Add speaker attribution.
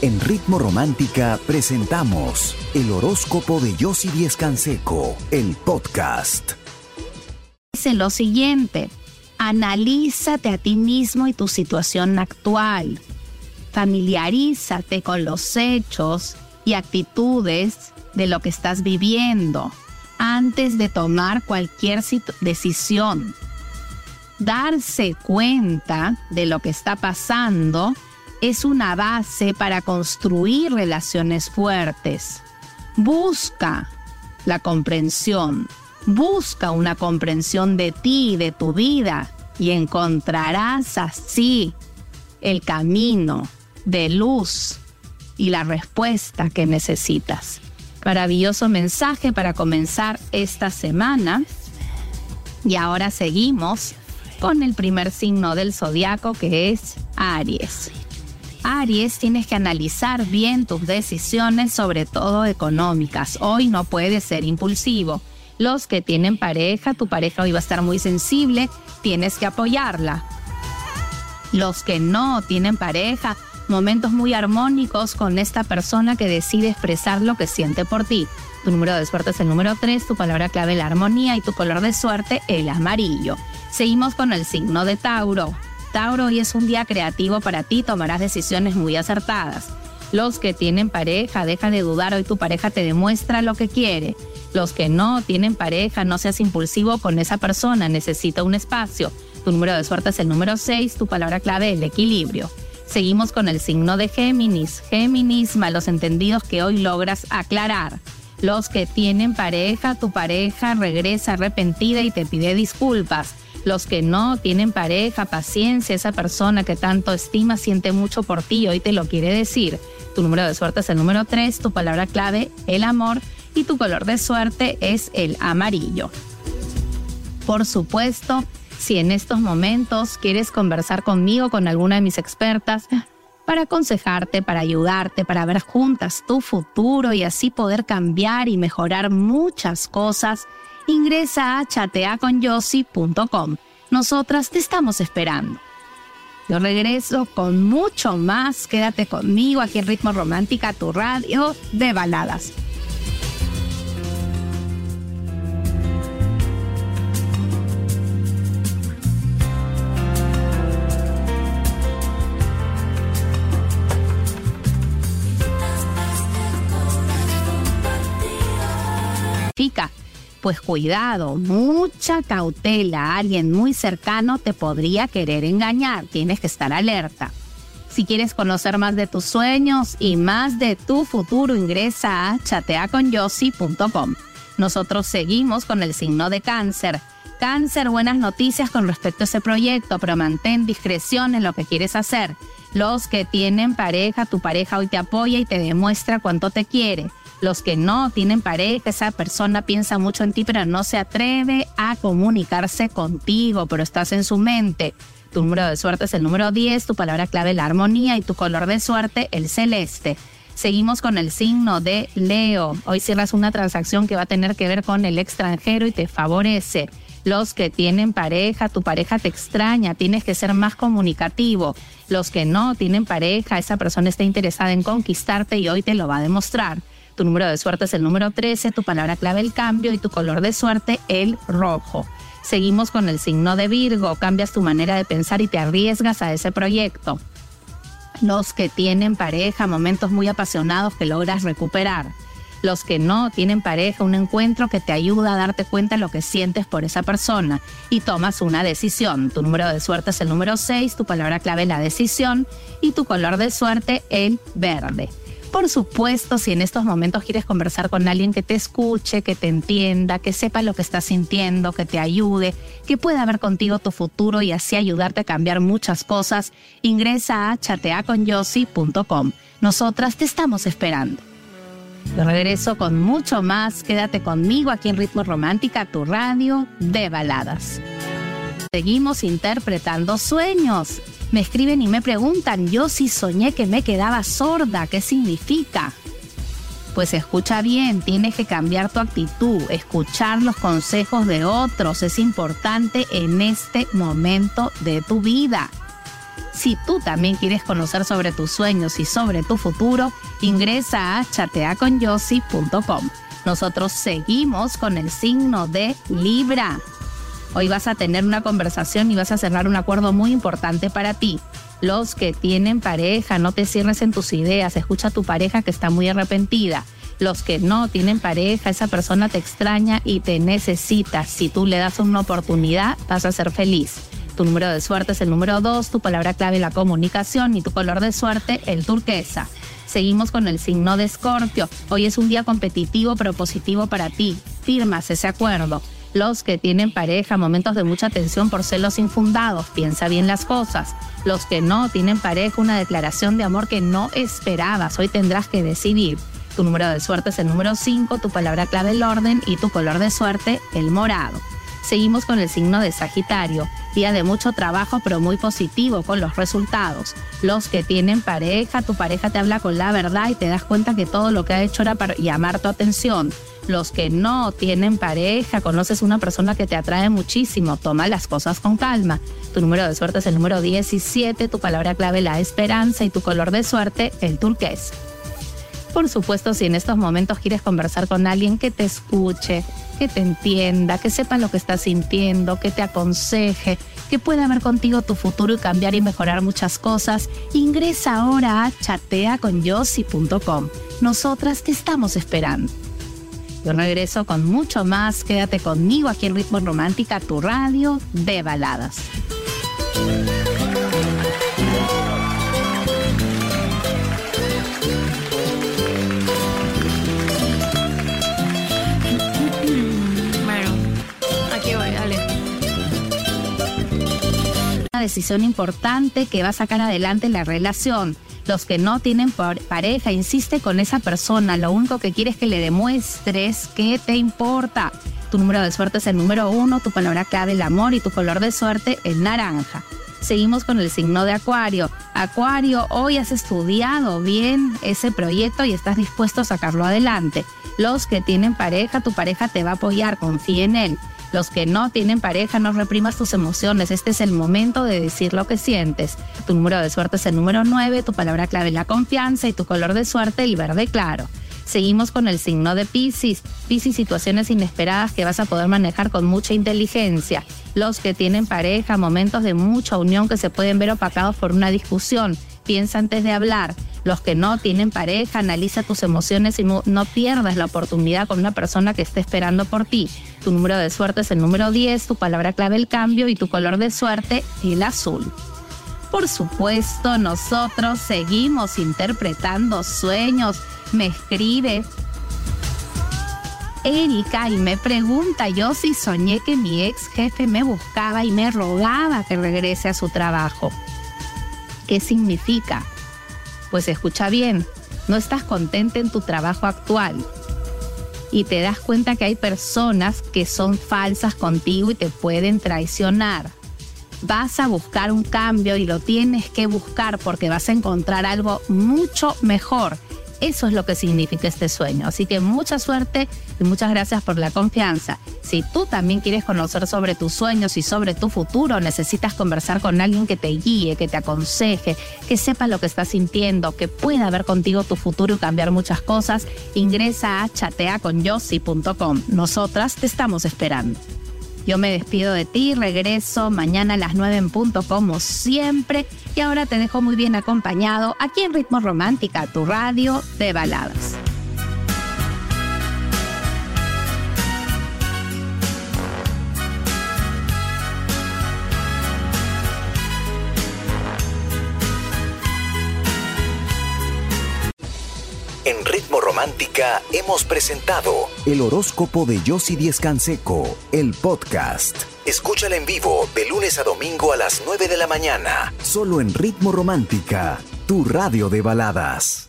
Speaker 1: En Ritmo Romántica presentamos el horóscopo de Yossi Díez Canseco, el podcast.
Speaker 2: Dice lo siguiente, analízate a ti mismo y tu situación actual. Familiarízate con los hechos y actitudes de lo que estás viviendo antes de tomar cualquier decisión. Darse cuenta de lo que está pasando es una base para construir relaciones fuertes. Busca la comprensión, busca una comprensión de ti y de tu vida y encontrarás así el camino de luz y la respuesta que necesitas. Maravilloso mensaje para comenzar esta semana. Y ahora seguimos con el primer signo del zodiaco que es Aries. Aries, tienes que analizar bien tus decisiones, sobre todo económicas. Hoy no puedes ser impulsivo. Los que tienen pareja, tu pareja hoy va a estar muy sensible, tienes que apoyarla. Los que no tienen pareja, momentos muy armónicos con esta persona que decide expresar lo que siente por ti. Tu número de suerte es el número 3, tu palabra clave la armonía y tu color de suerte el amarillo. Seguimos con el signo de Tauro. Tauro, hoy es un día creativo para ti, tomarás decisiones muy acertadas. Los que tienen pareja, deja de dudar, hoy tu pareja te demuestra lo que quiere. Los que no tienen pareja, no seas impulsivo con esa persona, necesita un espacio. Tu número de suerte es el número 6, tu palabra clave el equilibrio. Seguimos con el signo de Géminis. Géminis, malos entendidos que hoy logras aclarar. Los que tienen pareja, tu pareja regresa arrepentida y te pide disculpas. Los que no tienen pareja, paciencia, esa persona que tanto estima siente mucho por ti y hoy te lo quiere decir. Tu número de suerte es el número 3, tu palabra clave el amor y tu color de suerte es el amarillo. Por supuesto, si en estos momentos quieres conversar conmigo, con alguna de mis expertas, para aconsejarte, para ayudarte, para ver juntas tu futuro y así poder cambiar y mejorar muchas cosas, ingresa a chateaconyossi.com. Nosotras te estamos esperando. Yo regreso con mucho más. Quédate conmigo aquí en Ritmo Romántica, tu radio de baladas. Pues cuidado, mucha cautela. Alguien muy cercano te podría querer engañar. Tienes que estar alerta. Si quieres conocer más de tus sueños y más de tu futuro, ingresa a chateaconyossi.com. Nosotros seguimos con el signo de cáncer. Cáncer, buenas noticias con respecto a ese proyecto, pero mantén discreción en lo que quieres hacer. Los que tienen pareja, tu pareja hoy te apoya y te demuestra cuánto te quiere los que no tienen pareja, esa persona piensa mucho en ti, pero no se atreve a comunicarse contigo, pero estás en su mente. Tu número de suerte es el número 10, tu palabra clave la armonía y tu color de suerte el celeste. Seguimos con el signo de Leo. Hoy cierras una transacción que va a tener que ver con el extranjero y te favorece. Los que tienen pareja, tu pareja te extraña, tienes que ser más comunicativo. Los que no tienen pareja, esa persona está interesada en conquistarte y hoy te lo va a demostrar. Tu número de suerte es el número 13, tu palabra clave el cambio y tu color de suerte el rojo. Seguimos con el signo de Virgo, cambias tu manera de pensar y te arriesgas a ese proyecto. Los que tienen pareja, momentos muy apasionados que logras recuperar. Los que no tienen pareja, un encuentro que te ayuda a darte cuenta de lo que sientes por esa persona y tomas una decisión. Tu número de suerte es el número 6, tu palabra clave la decisión y tu color de suerte el verde. Por supuesto, si en estos momentos quieres conversar con alguien que te escuche, que te entienda, que sepa lo que estás sintiendo, que te ayude, que pueda ver contigo tu futuro y así ayudarte a cambiar muchas cosas, ingresa a chateaconyossi.com. Nosotras te estamos esperando. Yo regreso con mucho más. Quédate conmigo aquí en Ritmo Romántica, tu radio de baladas. Seguimos interpretando sueños. Me escriben y me preguntan, yo sí soñé que me quedaba sorda, ¿qué significa? Pues escucha bien, tienes que cambiar tu actitud, escuchar los consejos de otros es importante en este momento de tu vida. Si tú también quieres conocer sobre tus sueños y sobre tu futuro, ingresa a chateaconyossi.com. Nosotros seguimos con el signo de Libra. Hoy vas a tener una conversación y vas a cerrar un acuerdo muy importante para ti. Los que tienen pareja, no te cierres en tus ideas, escucha a tu pareja que está muy arrepentida. Los que no tienen pareja, esa persona te extraña y te necesita. Si tú le das una oportunidad, vas a ser feliz. Tu número de suerte es el número 2, tu palabra clave la comunicación y tu color de suerte el turquesa. Seguimos con el signo de Escorpio. Hoy es un día competitivo pero positivo para ti. Firmas ese acuerdo. Los que tienen pareja, momentos de mucha tensión por celos infundados, piensa bien las cosas. Los que no tienen pareja, una declaración de amor que no esperabas, hoy tendrás que decidir. Tu número de suerte es el número 5, tu palabra clave el orden y tu color de suerte el morado. Seguimos con el signo de Sagitario, día de mucho trabajo pero muy positivo con los resultados. Los que tienen pareja, tu pareja te habla con la verdad y te das cuenta que todo lo que ha hecho era para llamar tu atención. Los que no tienen pareja, conoces una persona que te atrae muchísimo, toma las cosas con calma. Tu número de suerte es el número 17, tu palabra clave la esperanza y tu color de suerte el turqués. Por supuesto, si en estos momentos quieres conversar con alguien que te escuche, que te entienda, que sepa lo que estás sintiendo, que te aconseje, que pueda ver contigo tu futuro y cambiar y mejorar muchas cosas, ingresa ahora a chateaconyossi.com. Nosotras te estamos esperando. Yo regreso con mucho más. Quédate conmigo aquí en Ritmo Romántica, tu radio de baladas. Decisión importante que va a sacar adelante la relación. Los que no tienen pareja, insiste con esa persona. Lo único que quieres es que le demuestres que te importa. Tu número de suerte es el número uno, tu palabra clave el amor y tu color de suerte el naranja. Seguimos con el signo de Acuario. Acuario, hoy has estudiado bien ese proyecto y estás dispuesto a sacarlo adelante. Los que tienen pareja, tu pareja te va a apoyar, confía en él. Los que no tienen pareja, no reprimas tus emociones. Este es el momento de decir lo que sientes. Tu número de suerte es el número 9, tu palabra clave la confianza y tu color de suerte el verde claro. Seguimos con el signo de Pisces. Pisces, situaciones inesperadas que vas a poder manejar con mucha inteligencia. Los que tienen pareja, momentos de mucha unión que se pueden ver opacados por una discusión. Piensa antes de hablar. Los que no tienen pareja, analiza tus emociones y no, pierdas la oportunidad con una persona que esté esperando por ti. Tu número de suerte es el número 10, tu palabra clave el cambio y tu color de suerte el azul. Por supuesto, nosotros seguimos interpretando sueños. Me escribe Erika y me pregunta yo si soñé que mi ex jefe me buscaba y me rogaba que regrese a su trabajo. ¿Qué significa? Pues escucha bien, no estás contenta en tu trabajo actual y te das cuenta que hay personas que son falsas contigo y te pueden traicionar. Vas a buscar un cambio y lo tienes que buscar porque vas a encontrar algo mucho mejor eso es lo que significa este sueño. Así que mucha suerte y muchas gracias por la confianza. Si tú también quieres conocer sobre tus sueños y sobre tu futuro, necesitas conversar con alguien que te guíe, que te aconseje, que sepa lo que estás sintiendo, que pueda ver contigo tu futuro y cambiar muchas cosas, ingresa a chateaconyossi.com. Nosotras te estamos esperando. Yo me despido de ti, regreso mañana a las 9 en punto como siempre y ahora te dejo muy bien acompañado aquí en Ritmo Romántica, tu radio de baladas.
Speaker 1: En Ritmo Romántica hemos presentado el horóscopo de Yossi Díez Canseco, el podcast. Escúchala en vivo de lunes a domingo a las 9 de la mañana, solo en Ritmo Romántica, tu radio de baladas.